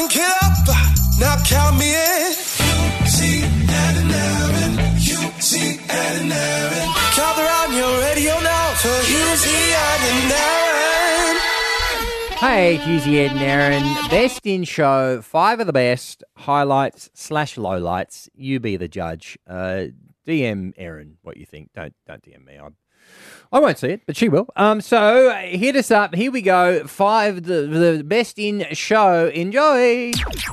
and get up. Now count me in. See Ed and Erin. You see Ed and Erin. Gather on your radio now for Hughesy Ed and Erin. Hey, Hughesy, Ed and Erin. Best in show, five of the best, highlights slash lowlights. You be the judge. Uh, DM Erin what you think. Don't don't DM me. I'm, I won't see it, but she will. Um, so uh, hit us up. Here we go. Five the the best in show. Enjoy.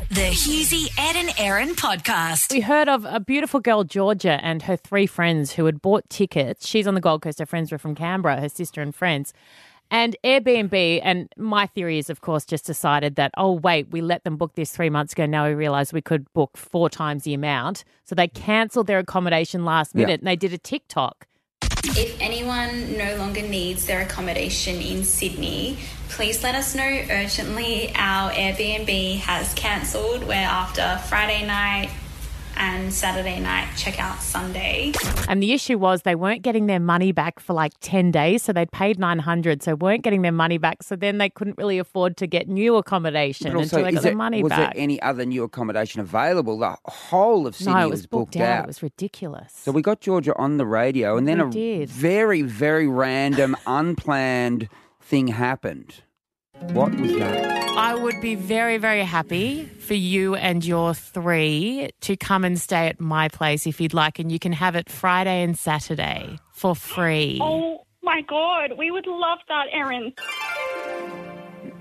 The Hughesy, Ed and Erin podcast. We heard of a beautiful girl, Georgia, and her three friends who had bought tickets. She's on the Gold Coast. Her friends were from Canberra, her sister and friends. And Airbnb, and my theory is, of course, just decided that, oh, wait, we let them book this three months ago. Now we realize we could book four times the amount. So they cancelled their accommodation last Yeah. minute and they did a TikTok. If anyone no longer needs their accommodation in Sydney, please let us know urgently. Our Airbnb has cancelled. We're after Friday night and Saturday night, check out Sunday. And the issue was they weren't getting their money back for like 10 days. So they'd paid 900 so weren't getting their money back. So then they couldn't really afford to get new accommodation But also, until they is got their there- money was back. there any other new accommodation available? The whole of Sydney no, it was booked, out. out. It was ridiculous. So we got Georgia on the radio, and then We a did. very, very random, unplanned thing happened. What was that? I would be very, very happy for you and your three to come and stay at my place if you'd like, and you can have it Friday and Saturday for free. Oh my god, we would love that, Erin.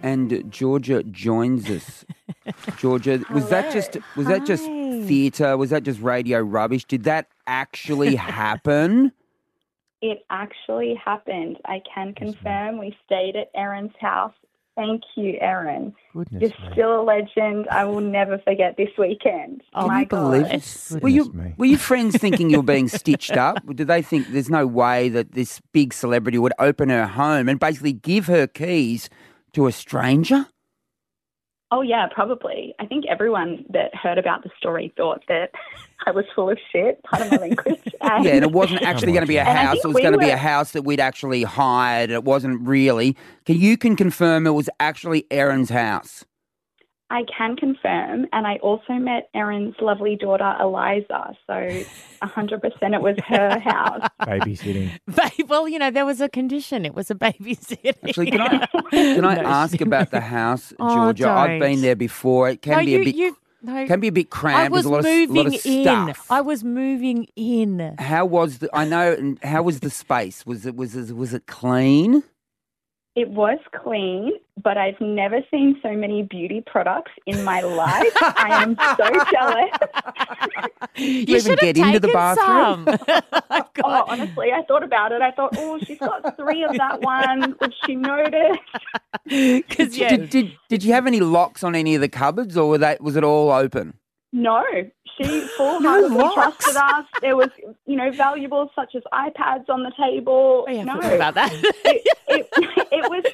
And Georgia joins us. Georgia, was that just was that just theatre? Was that just radio rubbish? Did that actually happen? It actually happened. I can confirm we stayed at Erin's house. Thank you, Erin. Goodness You're still a legend. I will never forget this weekend. Oh, my Can believe God. it? Were you me. were your friends thinking you were being stitched up? Did they think there's no way that this big celebrity would open her home and basically give her keys to a stranger? Oh yeah, probably. I think everyone that heard about the story thought that I was full of shit. Pardon my language. And Yeah, and it wasn't actually going to be a house. It was we going to be a house that we'd actually hired. It wasn't really. Can you can confirm it was actually Erin's house? I can confirm, and I also met Erin's lovely daughter Eliza. So, hundred percent, it was her house. Babysitting. Babe, well, you know, there was a condition. It was a babysitting. Actually, can I can I ask about the house, Oh, Georgia? I've been there before. It can no, be you, a bit you, no. can be a bit cramped. I cramped. was There's a lot of, moving lot of in. stuff. I was moving in. How was the? I know. How was the space? Was it was it, was it clean? It was clean, but I've never seen so many beauty products in my life. I am so jealous. You, even should have get into the taken bathroom? some. oh, Oh, honestly, I thought about it. I thought, oh, she's got three of that one. Would she notice? Because, yeah, Did, did did you have any locks on any of the cupboards, or were that was it all open? No, she full-heartedly trusted us. There was, you know, valuables such as iPads on the table. Oh, yeah, no, about that. it, it, it was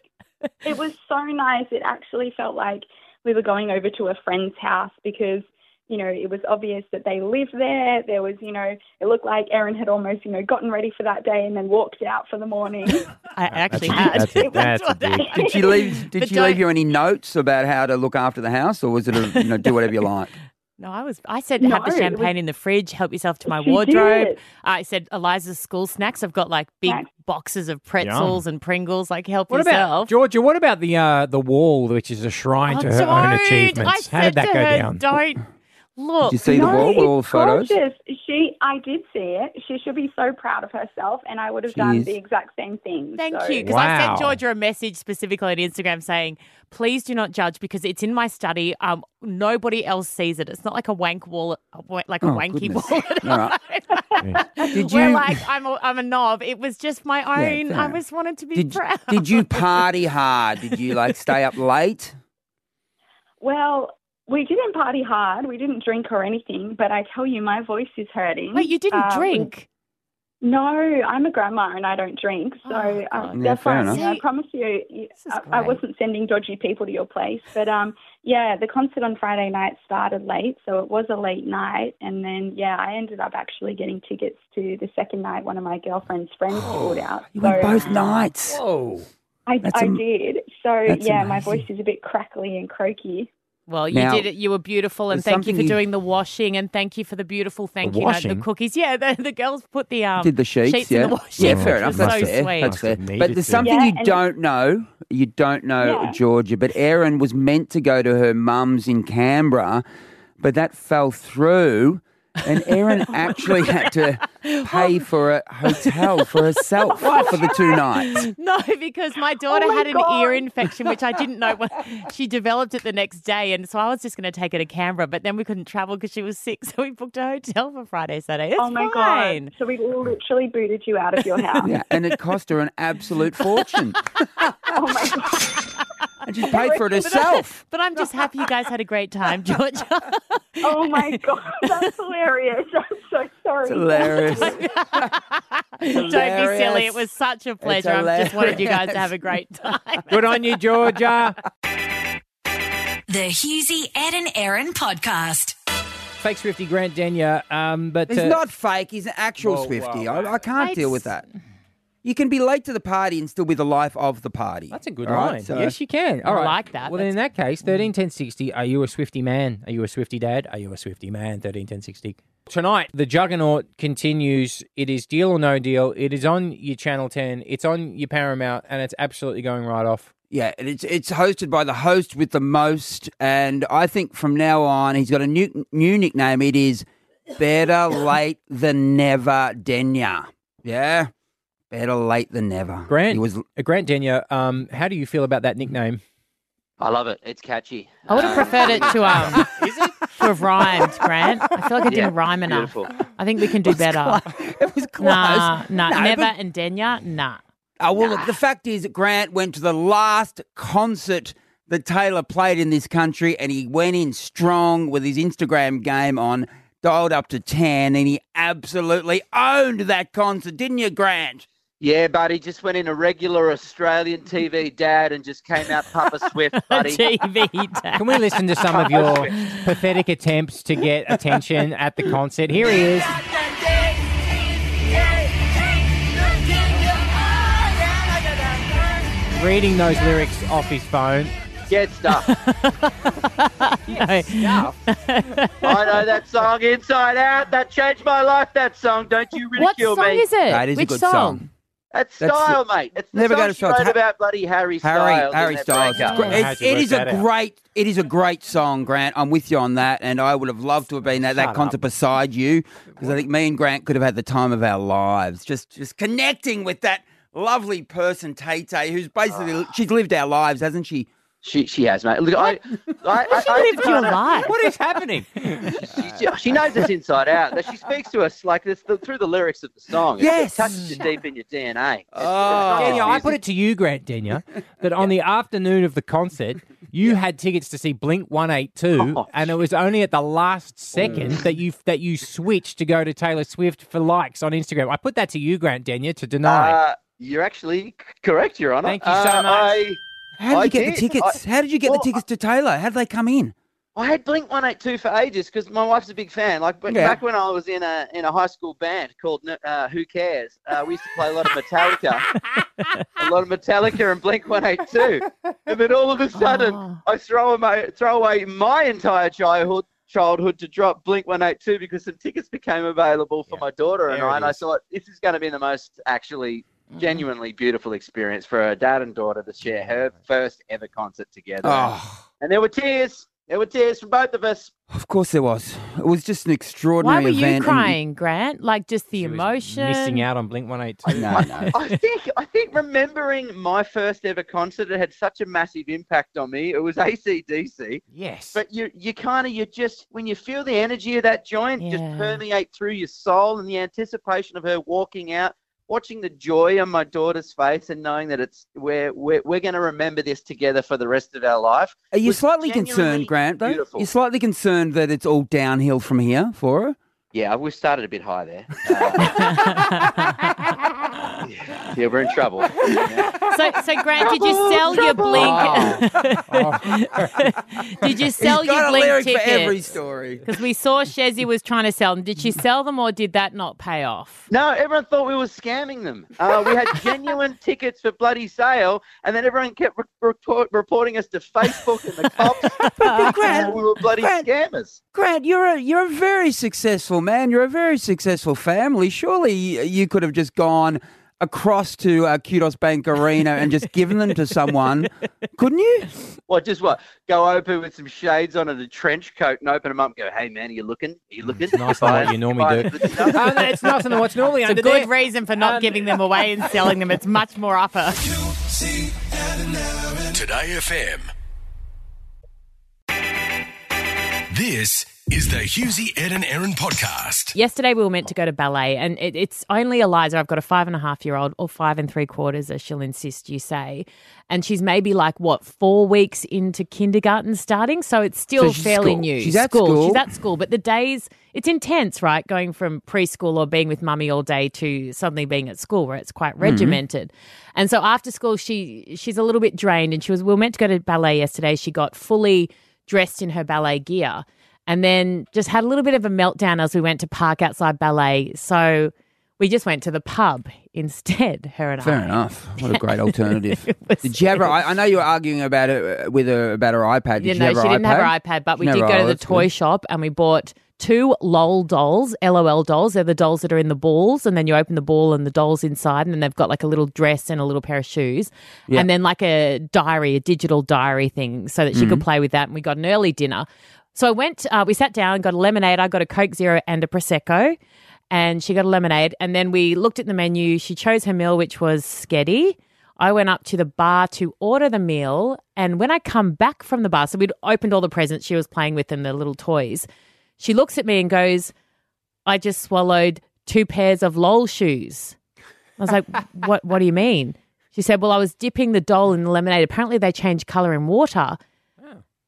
it was so nice. It actually felt like we were going over to a friend's house because you know it was obvious that they lived there. There was you know it looked like Erin had almost you know gotten ready for that day and then walked out for the morning. I actually a- had. that's a- that's a what Did she leave? Did But she leave you any notes about how to look after the house, or was it a you know do whatever you like? No, I was. I said have the champagne was- in the fridge. Help yourself to my wardrobe. did. I said Eliza's school snacks. I've got like big Snacks. boxes of pretzels and Pringles. Like help What yourself. about Georgia? What about the uh, the wall, which is a shrine Oh, to her don't. own I achievements? How did that to go her, down? Don't look. Did you see the no, wall with all the photos? gorgeous. She, I did see it. She should be so proud of herself, and I would have She done is. the exact same thing. Thank So- you. Because I sent Georgia a message specifically on Instagram saying, please do not judge because it's in my study. Um, nobody else sees it. It's not like a wank wall, like a Oh, wanky goodness. wall. All right. Did Where you like I'm a, I'm a knob. It was just my own. fair I enough. just wanted to be did, proud. did you party hard? Did you like stay up late? Well, we didn't party hard. We didn't drink or anything. But I tell you, my voice is hurting. Wait, you didn't Uh, drink? No, I'm a grandma and I don't drink. So Oh, God. Yeah, that's fair why enough. I promise you, you this is I, I wasn't sending dodgy people to your place. But um, yeah, the concert on Friday night started late, so it was a late night. And then yeah, I ended up actually getting tickets to the second night. One of my girlfriend's friends pulled out. You went So both nights. Whoa. I, That's I did. So that's yeah, my voice is a bit crackly and croaky. Well, you Now, did it. You were beautiful, and thank you for you- doing the washing, and thank you for the beautiful thank The you note, washing? the cookies. Yeah, the, the girls put the um Did the sheets, in yeah. the washing. yeah, which fair enough. That's so fair. sweet. That's fair. But there's something Yeah, you don't know. You don't know, Yeah. Georgia. But Erin was meant to go to her mum's in Canberra, but that fell through. And Erin oh actually had to pay um, for a hotel for herself for the two nights. No, because my oh daughter Oh my had an God. ear infection, which I didn't know. When she developed it the next day, and so I was just going to take her to Canberra, but then we couldn't travel because she was sick, so we booked a hotel for Friday, Saturday. It's oh my fine. god! So we literally booted you out of your house. Yeah, and it cost her an absolute fortune. Oh my god! And she paid for it herself. But I'm just happy you guys had a great time, Georgia. Oh my god! That's hilarious. I'm so sorry. It's hilarious. Don't be silly. It was such a pleasure. I just wanted you guys to have a great time. Good on you, Georgia. The Hughesy, Ed and Erin podcast. Fake Swiftie Grant Denyer. Um, but He's uh, not fake. He's an actual Whoa, Swiftie. whoa, I, I can't deal with that. You can be late to the party and still be the life of the party. That's a good All right, line. so- yes, you can. All I right. like that. Well, then in that case, mm. thirteen ten sixty. Are you a Swiftie man? Are you a Swiftie dad? Are you a Swiftie man? Thirteen ten sixty. Tonight, the juggernaut continues. It is deal or no deal. It is on your Channel Ten. It's on your Paramount, and it's absolutely going right off. Yeah, and it's it's hosted by the host with the most, and I think from now on he's got a new new nickname. It is better late than never, Denyer. Yeah, better late than never. Grant, he was uh, Grant Denyer. Um, how do you feel about that nickname? I love it. It's catchy. I would have Um, preferred it to um to have rhymed, Grant. I feel like it Yeah, didn't rhyme enough. beautiful. I think we can do better. it was close. Nah, nah, No, never but- and Denyer, nah. Oh well, look, the fact is, Grant went to the last concert that Taylor played in this country, and he went in strong with his Instagram game on, dialed up to ten, and he absolutely owned that concert, didn't you, Grant? Yeah, buddy. Just went in a regular Australian TV dad and just came out Papa Swift, buddy. TV dad. Can we listen to some of your pathetic attempts to get attention at the concert? Here he is. Reading those lyrics off his phone. Get stuff. I know that song inside out. That changed my life. That song. Don't you What ridicule song me. is it? That is Which a good song? song. That's That's style, mate. It's the Never song Go to she Styles. wrote Ha- about bloody Harry Harry, Styles. Harry and their Styles. breakup. It's- how'd you it work is a that out? great, it is a great song, Grant. I'm with you on that, and I would have loved to have been at that Shut concert beside you because I think me and Grant could have had the time of our lives, just just connecting with that lovely person, Tay Tay, who's basically Ah. she's lived our lives, hasn't she? She, she has, mate. Look, I, I, I, She I lived your life. What is happening? She, she knows us inside out. That she speaks to us like this the, through the lyrics of the song. Yes. it touches you deep in your DNA. It's- it's Oh. not just Denyer, I put it to you, Grant Denyer, that on the afternoon of the concert, you had tickets to see Blink One Eight Two, Oh, and it was only at the last second that you that you switched to go to Taylor Swift for likes on Instagram. I put that to you, Grant Denyer, to deny. Uh, you're actually correct, Your Honour. Thank you so Uh, much. I, How did I you get did. the tickets? How did you get well, the tickets to Taylor? How did they come in? I had Blink One Eight Two for ages because my wife's a big fan. Like but Yeah. back when I was in a in a high school band called uh, Who Cares, uh, we used to play a lot of Metallica, a lot of Metallica and Blink One Eight Two, and then all of a sudden Oh. I throw away throw away my entire childhood childhood to drop Blink One Eight Two because some tickets became available for Yeah. my daughter and There I, and I thought this is going to be the most actually. Mm-hmm. Genuinely beautiful experience for a dad and daughter to share her first ever concert together. Oh, And there were tears. There were tears from both of us. of course there was. It was just an extraordinary. Why extraordinary were you event. and- crying, Grant? Like just the She was emotion. missing out on Blink One Eight Two. No, no. I think I think remembering my first ever concert it had such a massive impact on me. It was ACDC. Yes, But you you kind of you just when you feel the energy of that joint just permeate through your soul and the anticipation of her walking out, watching the joy on my daughter's face and knowing that it's we're we're, we're going to remember this together for the rest of our life. Are you slightly concerned, Grant? Though beautiful. you're slightly concerned that it's all downhill from here for her. Yeah, we started a bit high there. Uh, Yeah, we're in trouble. So, so Grant, did you sell your blink? did you sell He's got your a blink lyric tickets? for every story. Because we saw Shezzy was trying to sell them. Did she sell them or did that not pay off? No, everyone thought we were scamming them. Uh, we had genuine tickets for bloody sale, and then everyone kept re- report- reporting us to Facebook and the cops. Grant, we were bloody Grant, scammers. Grant, you're a you're a very successful man. You're a very successful family. Surely you could have just gone across to uh, Kudos Bank Arena and just given them to someone, couldn't you? What, just what? Go open with some shades on and a trench coat and open them up and go, hey, man, are you looking? Are you looking? It's nicer than what you normally do. Um, it's nicer than what's normally It's a good there. reason for not Um, giving them away and selling them. It's much more upper. Today FM. This is the Hughesy, Ed and Erin podcast. Yesterday we were meant to go to ballet, and it, it's only Eliza. I've got a five and a half year old, or five and three quarters, as she'll insist you say, and she's maybe like what four weeks into kindergarten starting, so it's still So she's fairly school. new. She's at school. She's at school, but the days it's intense, right? Going from preschool or being with mummy all day to suddenly being at school, where it's quite mm-hmm. regimented. And so after school, she she's a little bit drained, and she was we were meant to go to ballet yesterday. She got fully dressed in her ballet gear and then just had a little bit of a meltdown as we went to park outside ballet. So we just went to the pub instead, her and I. Fair enough. What a great alternative. Did you have her? I, I know you were arguing about it uh, with her about her iPad. Did You she know, have her she didn't iPad? have her iPad, but we did go to the toy good. shop and we bought two LOL dolls, LOL dolls. They're the dolls that are in the balls, and then you open the ball and the doll's inside, and then they've got like a little dress and a little pair of shoes, Yeah. and then like a diary, a digital diary thing, so that she Mm-hmm. could play with that. And we got an early dinner. So I went, uh, we sat down, got a lemonade. I got a Coke Zero and a Prosecco. And she got a lemonade. And then we looked at the menu. She chose her meal, which was sketty. I went up to the bar to order the meal. And when I come back from the bar, so we'd opened all the presents she was playing with and the little toys. She looks at me and goes, I just swallowed two pairs of LOL shoes. I was like, what, what do you mean? She said, Well, I was dipping the doll in the lemonade. Apparently, they change color in water.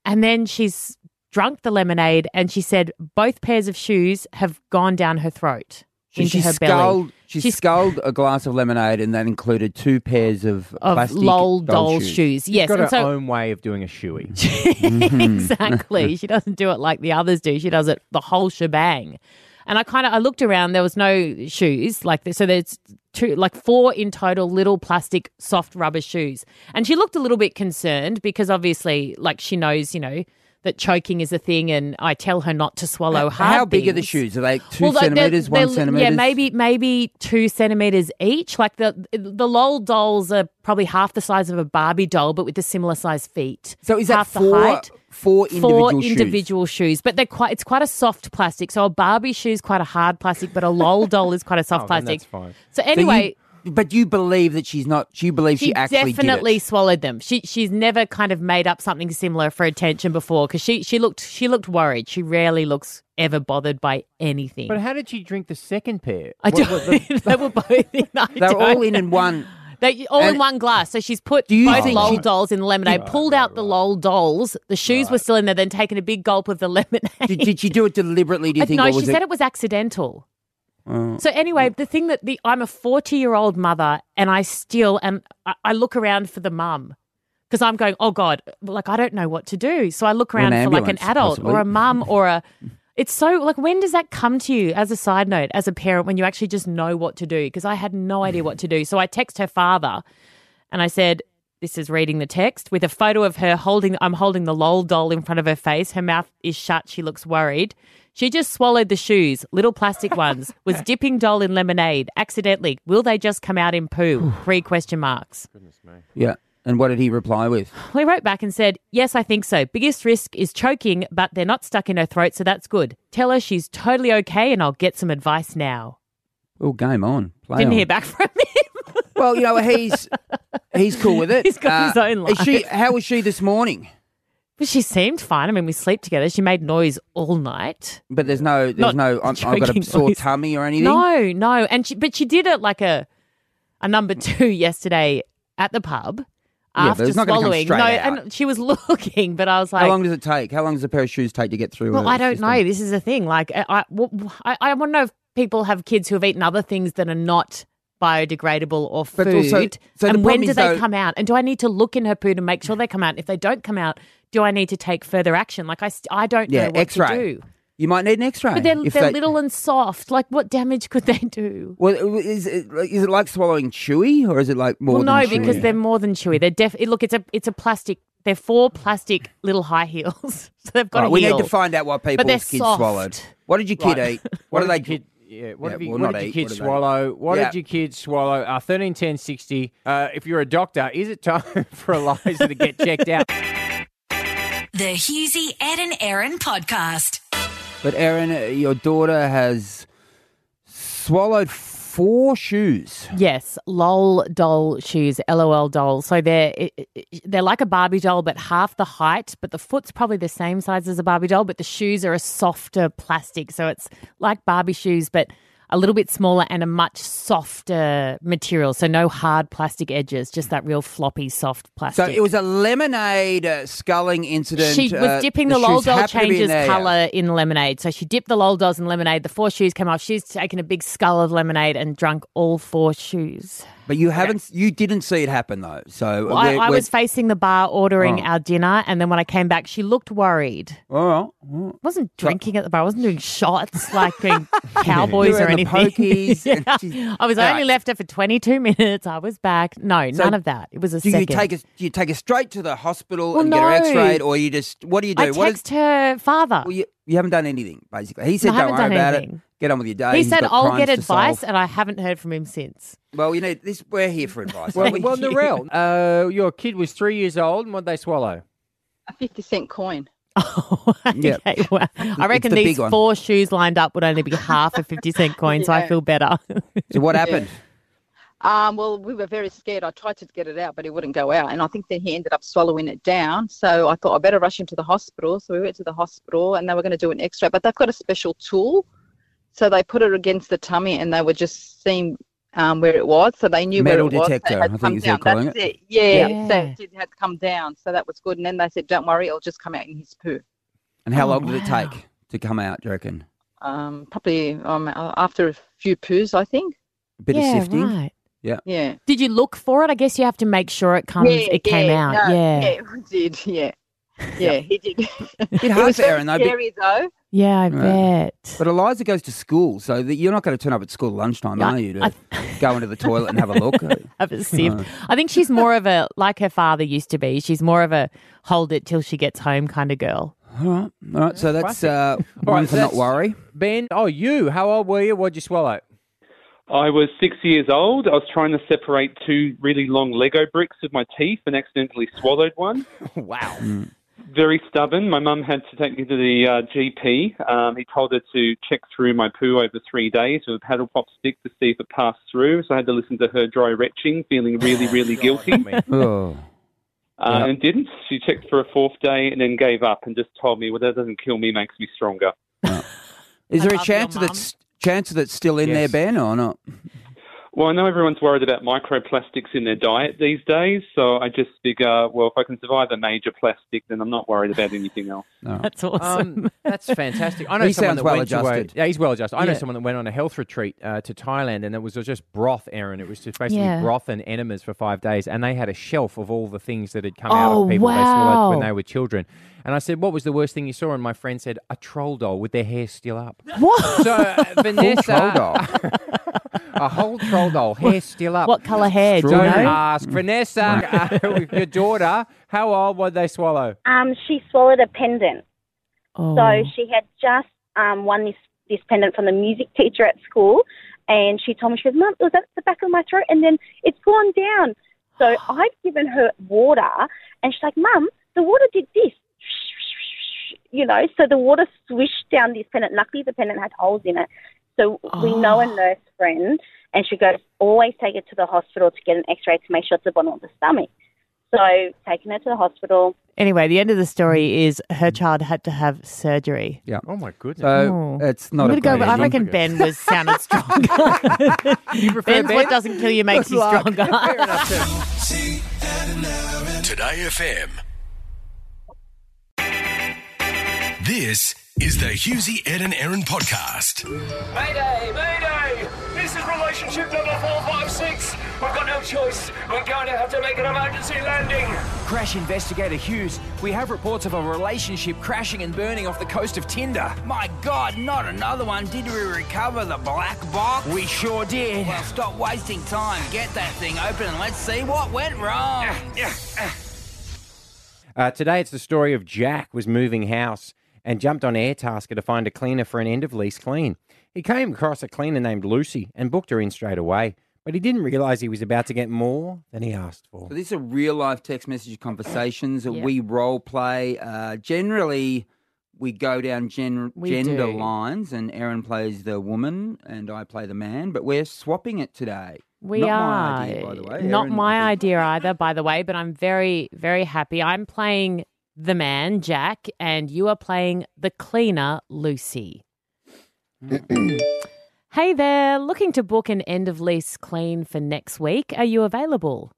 And then she's drunk the lemonade and she said both pairs of shoes have gone down her throat She, into she her belly. sculled, she She's- sculled a glass of lemonade, and that included two pairs of, Of plastic lol doll doll shoes. shoes. Yes. got and her so own way of doing a shoey. Mm-hmm. exactly. she doesn't do it like the others do. She does it the whole shebang. And I kind of I looked around. There was no shoes like this. So there's two, like four in total, little plastic soft rubber shoes. And she looked a little bit concerned because obviously, like she knows, you know, that choking is a thing. And I tell her not to swallow hard. How big are the shoes? Are they two Well, they're- centimeters, they're- one they're- centimeter? Yeah, maybe maybe two centimeters each. Like the the lol dolls are probably half the size of a Barbie doll, but with the similar size feet. So is that half four, the height? four individual Four shoes? individual shoes, but they're quite. It's quite a soft plastic. So a Barbie shoe is quite a hard plastic, but a lol doll is quite a soft Oh, then plastic. that's fine. So So you- anyway, but you believe that she's not. She believes she, she actually definitely did it. swallowed them. She she's never kind of made up something similar for attention before because she she looked she looked worried. She rarely looks ever bothered by anything. But how did she drink the second pair? I don't. what the- they were both. In, I They're all in in one. They all in one glass. So she's put Do you both think lol she- dolls in the lemonade, pulled out the lol dolls. The shoes were still in there, then taken a big gulp of the lemonade. Did, did she do it deliberately? Do you I- think? no, or she was said it, it was accidental. Oh. So anyway, the thing that the I'm a 40 year old mother, and I still and I, I look around for the mum because I'm going, oh god, like I don't know what to do. So I look around for like an adult or a mum or a. It's so like when does that come to you as a side note as a parent when you actually just know what to do? Because I had no idea what to do. So I text her father, and I said. This is reading the text with a photo of her holding. I'm holding the lol doll in front of her face. Her mouth is shut. She looks worried. She just swallowed the shoes, little plastic ones, was dipping doll in lemonade accidentally. Will they just come out in poo? Three question marks. Yeah. And what did he reply with? Well, he wrote back and said, Yes, I think so. Biggest risk is choking, but they're not stuck in her throat, so that's good. Tell her she's totally okay and I'll get some advice now. Oh, game on. Play Didn't on. hear back from him. Well, you know he's he's cool with it. Uh, He's got his own Is she? How was she this morning? But she seemed fine. I mean, we sleep together. She made noise all night. But there's no, there's Not no. I'm, I've got a sore noise. tummy or anything. No, no. And she, but she did it like a a number two yesterday at the pub Yeah, but after it's not gonna come swallowing. straight no, out. and she was looking, but I was like, How long does it take? How long does a pair of shoes take to get through? Well, a I don't system? know. This is the thing. Like, I, I, I, I want to know if people have kids who have eaten other things that are not biodegradable or food. But also- so the and when problem do is, they though- come out? And do I need to look in her poo to make sure they come out? If they don't come out, do I need to take further action? Like I, I don't Yeah, know what X-ray. to do. You might need an X-ray. But they're, if they're they- little and soft. Like, what damage could they do? Well, is it, is it like swallowing chewy, or is it like more? well, than no, chewy? because they're more than chewy. They're def. Look, it's a it's a plastic. They're four plastic little high heels, so they've got Right, a we heel. need to find out what But people's they're kids soft. swallowed. What did your kid Right. eat? What, do did they? your kid, yeah, what, Yeah, have you, well, what not did your eat, kids what do they- swallow? What Yeah. did your kids swallow? Uh, 131060. Uh, if you're a doctor, is it time for Eliza to get checked out? The Hughesy, Ed and Erin podcast. But Erin, uh, your daughter has swallowed four shoes. Yes, lol doll shoes, lol doll. So they're it- it- they're like a Barbie doll, but half the height. But the foot's probably the same size as a Barbie doll, but the shoes are a softer plastic. So it's like Barbie shoes, but a little bit smaller and a much softer material. So no hard plastic edges, just that real floppy, soft plastic. So it was a lemonade uh, sculling incident. She was uh, dipping the, lol shoes doll happened to be in changes there, yeah. colour in lemonade. So she dipped the lol dolls in lemonade. The four shoes came off. She's taken a big skull of lemonade and drunk all four shoes. But you haven't, you didn't see it happen though. So Well, I, we're- I we're- was facing the bar ordering Oh. our dinner, and then when I came back, she looked worried. all right, all right. I wasn't drinking at the bar. I wasn't doing shots like doing cowboys You were or in the anything. pokies and Yeah. I was All only right. left her for 22 minutes. I was back. No, So none of that. It was a Do you take us? Do you take us straight to the hospital Well, and get her no. X-rayed, or you just what do you do? I What is- text her father. well, you, you haven't done anything basically. He said, I "Don't haven't worry done about anything. It. Get on with your day." he He's said, got I'll crimes get to advice, solve." and I haven't heard from him since. Well, you need this. We're here for advice. Well, aren't we? well Narelle, uh, your kid was three years old, and what they swallow? A 50 cent coin. Oh, Yeah. okay. Well, I reckon the these big one. four shoes lined up would only be half a 50 cent coin, so I Yeah. feel better. so what happened? Um, well, we were very scared. I tried to get it out, but it wouldn't go out. And I think then he ended up swallowing it down. So I thought I better rush him to the hospital. So we went to the hospital and they were going to do an x ray, but they've got a special tool. So they put it against the tummy and they were just seeing um, where it was. So they knew Metal where it was. So detector, I think come is calling That's it. it. Yeah, Yeah. So it had come down. So that was good. And then they said, don't worry, it'll just come out in his poo. And how Oh, long did it take to come out? Do you reckon? Um, probably um, after a few poos, I think. A bit yeah, of sifting. right. Yeah. Did you look for it? I guess you have to make sure it comes. yeah, it came yeah, out. no, yeah. yeah, it did. Yeah, yeah, he did. Bit it hard was for very though. but- scary though. Yeah, I Yeah. bet. But Eliza goes to school, so that you're not going to turn up at school at lunchtime, Yeah, are you? To I- go into the toilet and have a look. Have a sip. No. I think she's more of a like her father used to be. She's more of a hold it till she gets home kind of girl. All right, all right. So that's uh, one right, to not that's- worry. Ben, oh, you. How old were you? What'd you swallow? I was six years old. I was trying to separate two really long Lego bricks with my teeth and accidentally swallowed one. wow. Very stubborn. My mum had to take me to the uh, GP. Um, he told her to check through my poo over three days with a paddle pop stick to see if it passed through. So I had to listen to her dry retching, feeling really, really guilty. Oh. Uh, Yeah. And didn't. She checked for a fourth day and then gave up and just told me, well, that doesn't kill me, makes me stronger. Is there a chance that it's chance that it's still in there, Ben, or not? Well, I know everyone's worried about microplastics in their diet these days, so I just figure, well, if I can survive a major plastic, then I'm not worried about anything else. No. That's awesome. Um, that's fantastic. I know He someone sounds that well went to a- yeah, he's well adjusted. I know someone that went on a health retreat uh, to Thailand, and it was just broth, Erin. It was just basically Yeah. broth and enemas for five days, and they had a shelf of all the things that had come out Oh, of people they when they were children. And I said, "What was the worst thing you saw?" And my friend said, "A troll doll with their hair still up." what? So uh, Vanessa, troll doll. A whole troll doll, hair still up. what colour hair? Do you Don't know? ask Vanessa, uh, your daughter. How old would they swallow? Um, she swallowed a pendant. Oh. So she had just um, won this, this pendant from the music teacher at school. And she told me, she goes, Mum, it was at the back of my throat and then it's gone down. So I've given her water and she's like, Mum, the water did this. You know, so the water swished down this pendant. Luckily, the pendant had holes in it. So we know a Oh. nurse friend and she goes, always take it to the hospital to get an x ray to make sure it's the bottom of the stomach. So taking her to the hospital, Anyway, the end of the story is her child had to have surgery. Yeah. Oh my goodness! So Oh. it's not I'm a gonna go. I ending. reckon Ben was sounded stronger. you prefer Ben's Ben? what doesn't kill you makes Good you luck. stronger. Fair enough, too. Hughesy, Ed and Erin. Today FM. This is the Hughesy, Ed and Erin podcast. Mayday! Mayday! This is relationship number 456. We've got no choice. We're going to have to make an emergency landing. Crash investigator Hughes, we have reports of a relationship crashing and burning off the coast of Tinder. My God, not another one. Did we recover the black box? We sure did. Well, stop wasting time. Get that thing open and let's see what went wrong. Uh, today, it's the story of Jack was moving house and jumped on Airtasker to find a cleaner for an end of lease clean. He came across a cleaner named Lucy and booked her in straight away, but he didn't realise he was about to get more than he asked for. So these are real life text message conversations that Yeah. we role play. Uh, generally, we go down gen- We gender do. lines, and Erin plays the woman and I play the man. But we're swapping it today. We Not are. my idea, by the way. Not Erin- my idea either, by the way, but I'm very, very happy. I'm playing the man, Jack, and you are playing the cleaner, Lucy. hey there, looking to book an end of lease clean for next week. Are you available?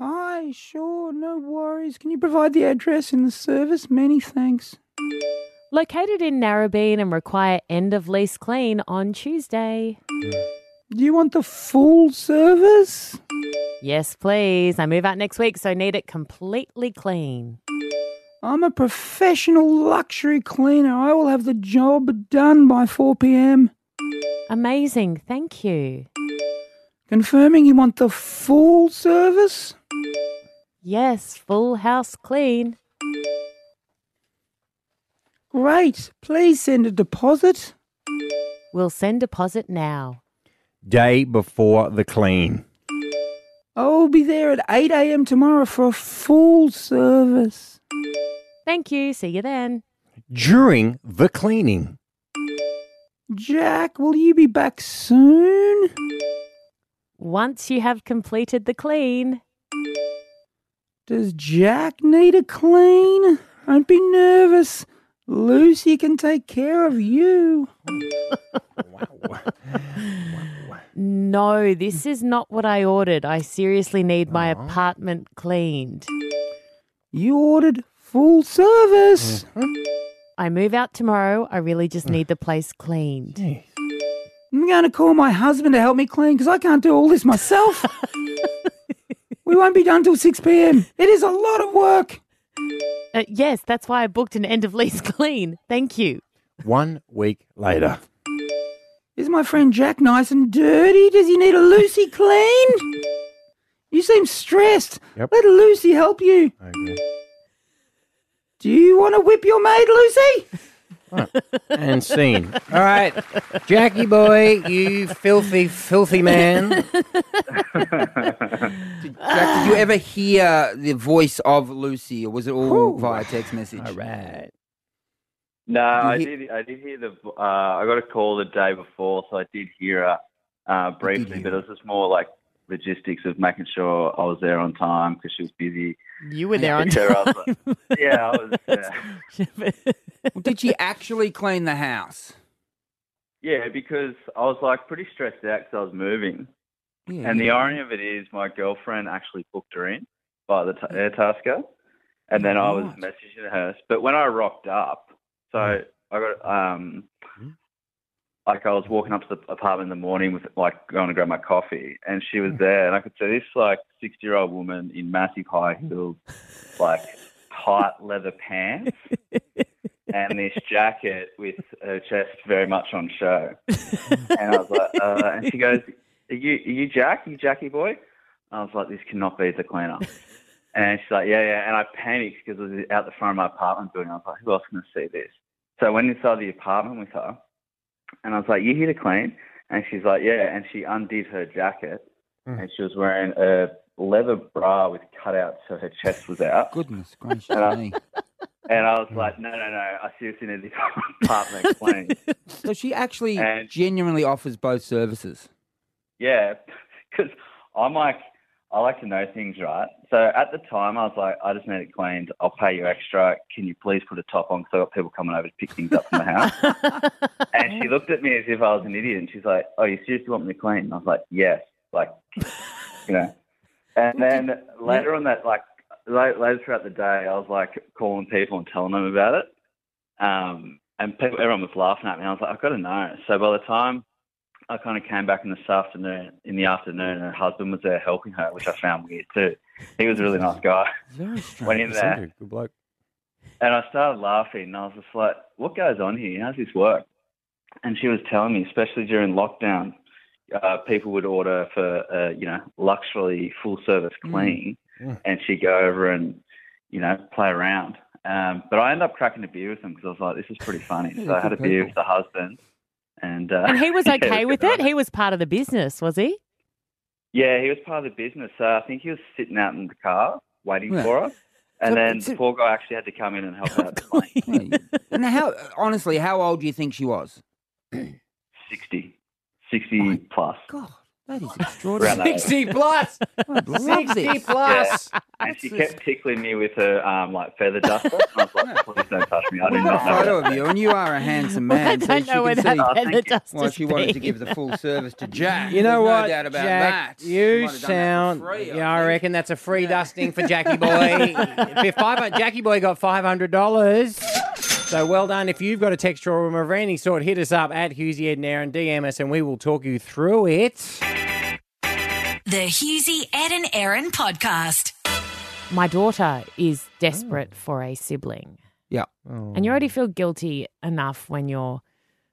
Aye, sure, no worries. Can you provide the address and the service? Many thanks. Located in Narrabeen and require end of lease clean on Tuesday. Do you want the full service? Yes, please. I move out next week, so need it completely clean. I'm a professional luxury cleaner. I will have the job done by 4 p.m. Amazing. Thank you. Confirming you want the full service? Yes, full house clean. Great. Please send a deposit. We'll send deposit now. Day before the clean. I'll be there at 8 a.m. tomorrow for a full service. Thank you. See you then. During the cleaning. Jack, will you be back soon? Once you have completed the clean. Does Jack need a clean? Don't be nervous. Lucy can take care of you. No, this is not what I ordered. I seriously need my oh. apartment cleaned. You ordered full service. I move out tomorrow. I really just need the place cleaned. I'm going to call my husband to help me clean because I can't do all this myself. we won't be done till 6 p.m. It is a lot of work. Uh, yes, that's why I booked an end of lease clean. Thank you. One week later. Is my friend Jack nice and dirty? Does he need a Lucy clean? You seem stressed. Yep. Let Lucy help you. Do you want to whip your maid, Lucy? And scene. All right, Jackie boy, you filthy, filthy man. Jack, did you ever hear the voice of Lucy, or was it all via text message? All right. No, I you did. I did hear the. Uh, I got a call the day before, so I did hear her uh, briefly, but it was just more like logistics of making sure I was there on time because she was busy. You were there on Yeah, uh, time. yeah, I was. Yeah. Did she actually clean the house? yeah, because I was like pretty stressed out because I was moving, Yeah, and the irony of it is, my girlfriend actually booked her in by the t- mm. Airtasker, and then I was Right. messaging her. But when I rocked up, so mm. I got um, mm. Like I was walking up to the apartment in the morning with like going to grab my coffee, and she was there, and I could see this like sixty year old woman in massive high heels, like tight leather pants, and this jacket with her chest very much on show. And I was like, uh, and she goes, "Are you are you Jack? Are you Jackie boy?" I was like, "This cannot be the cleaner." And she's like, "Yeah, yeah." And I panicked because it was out the front of my apartment building. I was like, "Who else can see this?" So I went inside the apartment with her, and I was like, "You here to clean?" And she's like, "Yeah." And she undid her jacket, hmm. and she was wearing a leather bra with cutouts, so her chest was out. Goodness gracious And I, me. and I was hmm. like, "No, no, no! I seriously need this apartment cleaned." So she actually And- genuinely offers both services. Yeah, because I'm like, I like to know things, right? So at the time, I was like, I just need it cleaned. I'll pay you extra. Can you please put a top on? Because I got people coming over to pick things up from the house. and she looked at me as if I was an idiot, and she's like, "Oh, you seriously want me to clean?" And I was like, "Yes." Like, you know. And then later on that, like la- later throughout the day, I was like calling people and telling them about it. Um, and people, everyone was laughing at me. I was like, I've got to know. So by the time I kind of came back in this afternoon, in the afternoon, and her husband was there helping her, which I found weird too. He was a really nice guy. Very strange. Went in there, Good bloke. and I started laughing, and I was just like, "What goes on here? How's this work?" And she was telling me, especially during lockdown, uh, people would order for uh, you know luxury full service clean, Mm. and she'd go over and you know play around. Um, but I ended up cracking a beer with them because I was like, "This is pretty funny." So I had a beer with the husband, and uh, And he was yeah, okay with good it. He was part of the business, was he? yeah, he was part of the business. So I think he was sitting out in the car waiting Yeah. for her. And So then it's the poor guy actually had to come in and help out. And how, honestly, how old do you think she was? 60. 60 plus. God, that is extraordinary. 60 plus. I'd love 60 this. plus. Yeah. And she kept tickling me with her um, like feather duster. And I was like, please don't touch me. I do We've got not a know. photo that. of you, and you are a handsome Well, I man. so don't she know where that see Oh, feather thank you. duster's why she wanted to give the full service to Jack. You know There's what, No doubt about Jack? that. You might have done that for sound. free, I yeah, I think. reckon that's a free dusting for Jackie Boy. if five, Jackie Boy got five hundred dollars. So well done. If you've got a textual room of any sort, hit us up at Hughesy Ed and Erin, DM us, and we will talk you through it. The Hughesy, Ed and Erin podcast. My daughter is oh. desperate for a sibling. Yeah. And you already feel guilty enough when you're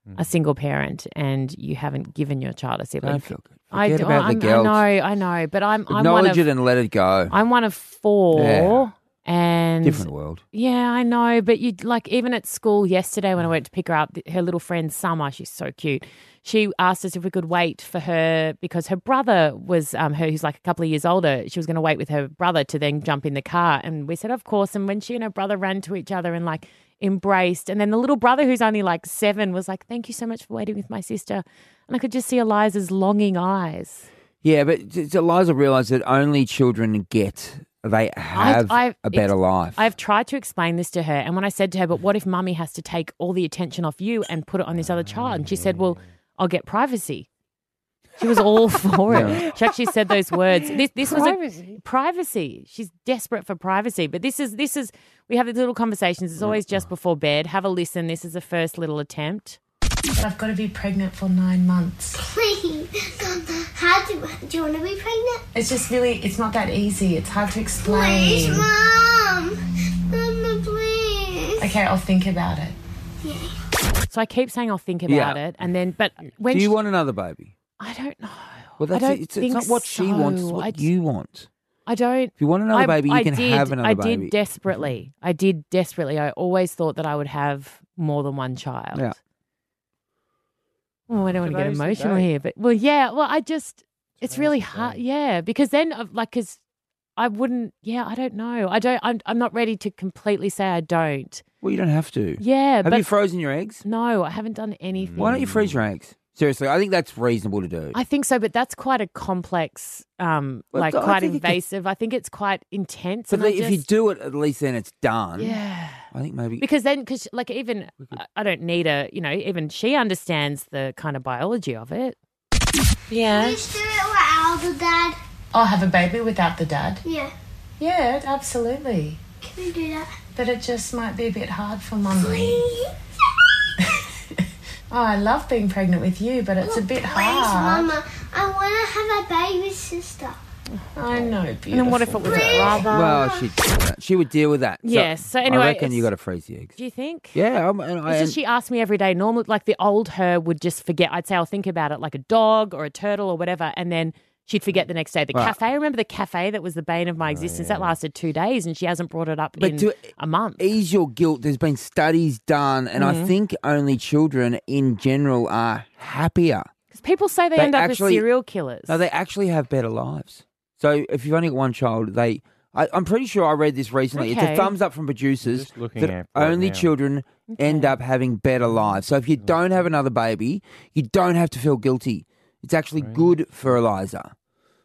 mm. a single parent and you haven't given your child a sibling. Don't feel good. I, Forget do- about the I'm- I guilt. know, I know, but I'm I'm one Acknowledge of it and let it go. I'm one of four, Yeah. And Different world. Yeah, I know, but you like even at school yesterday when I went to pick her up, her little friend Summer, she's so cute. She asked us if we could wait for her because her brother was um her who's like a couple of years older. She was going to wait with her brother to then jump in the car, and we said of course. And when she and her brother ran to each other and like embraced, and then the little brother who's only like seven was like, "Thank you so much for waiting with my sister," and I could just see Eliza's longing eyes. Yeah, but Eliza realised that only children get, they have I've- a better life. I've tried to explain this to her, and when I said to her, "But what if Mummy has to take all the attention off you and put it on this other child?" and she said, "Well, I'll get privacy." She was all for it. Yeah. She actually said those words. This, this was Privacy? a privacy. She's desperate for privacy. But this is this is we have these little conversations. It's always just before bed. Have a listen. This is the first little attempt. I've got to be pregnant for nine months. Please. How do, do you want to be pregnant? It's just really, it's not that easy. It's hard to explain. Please, Mom. Mama, please. Okay, I'll think about it. Yeah. So I keep saying I'll think Yeah. about it, and then but when Do you she- want another baby? I don't know. Well, that's I it. don't It's, it's think not what she wants, it's so. what I d- you want. I don't. If you want another I- baby, you I can did, have another baby. I baby. did desperately. I did desperately. I always thought that I would have more than one child. Yeah. Oh, I don't want to get emotional here, but well, yeah. Well, I just it's really hard. Yeah, because then uh, like because I wouldn't. Yeah, I don't know. I don't. I'm. I'm not ready to completely say I don't. Well, you don't have to. Yeah, Have but you frozen your eggs? no, I haven't done anything. Why don't you freeze your eggs? Seriously, I think that's reasonable to do. I think so, but that's quite a complex, um, Well, like I quite it can- invasive. I think it's quite intense. but if you do it, at least then it's done. Yeah. I think maybe because then because like even I- I don't need a you know even she understands the kind of biology of it. Yeah. Please do it without the dad. I'll have a baby without the dad. Yeah. Yeah, absolutely. Can we do that? But it just might be a bit hard for mummy. Oh, I love being pregnant with you, but it's a bit Please, hard. Mama. I want to have a baby sister. I know, beautiful. And then what if it was a brother? Well, she she would deal with that. So Yes, so anyway, I reckon you it's- got to freeze the eggs. Do you think? Yeah, I'm, and I, It's just she asked me every day. Normally, like the old her would just forget. I'd say I'll think about it like a dog or a turtle or whatever, and then she'd forget the next day. The Right. cafe, remember the cafe that was the bane of my existence? That lasted two days, and she hasn't brought it up But in to a month. ease your guilt, there's been studies done, and I Mhm. think only children in general are happier. Because people say they, They end up actually- as serial killers. No, they actually have better lives. So if you've only got one child, they. I, I'm pretty sure I read this recently. It's Okay. a thumbs up from producers Just looking that at right only now. children end up having better lives. So if you don't have another baby, you don't have to feel guilty. It's actually good for Eliza.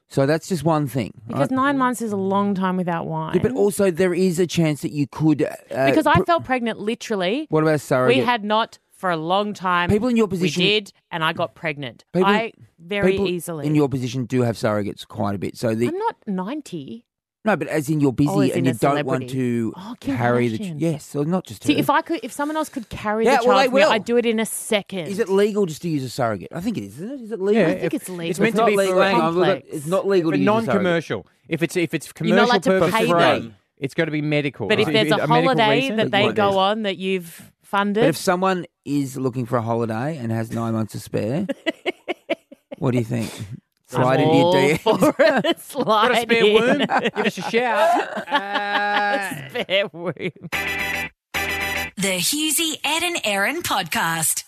So that's just one thing. because right? nine months is a long time without wine. Yeah, but also there is a chance that you could. Uh, because I pr- felt pregnant literally. What about a surrogate? We had not for a long time. People in your position- We did, and I got pregnant. People- I very people easily. in your position do have surrogates quite a bit. So the I'm not 90. No, but as in you're busy Oh, as and you don't want to Oh, Kim carry the. Kardashian. Yes, so not just See, her. if I could, if someone else could carry Yeah, the well, child they for me. I'd do it in a second. Is it legal just to use a surrogate? I think it is, isn't it? Is it legal? Yeah, I think if- it's legal. It's meant to be legal. for Hang on, complex. it's not legal for to use a non-commercial. If it's if it's You're commercial not allowed to purpose pay free, them. it's got to be medical. But if there's a, medical holiday reason? that they go on that you've funded, But if someone is looking for a holiday and has nine months to spare, what do you think? Slide I'm into your all DM. for it. Got a spare in. womb? Give us a shout. Uh, spare womb. The Hughesy, Ed and Erin podcast.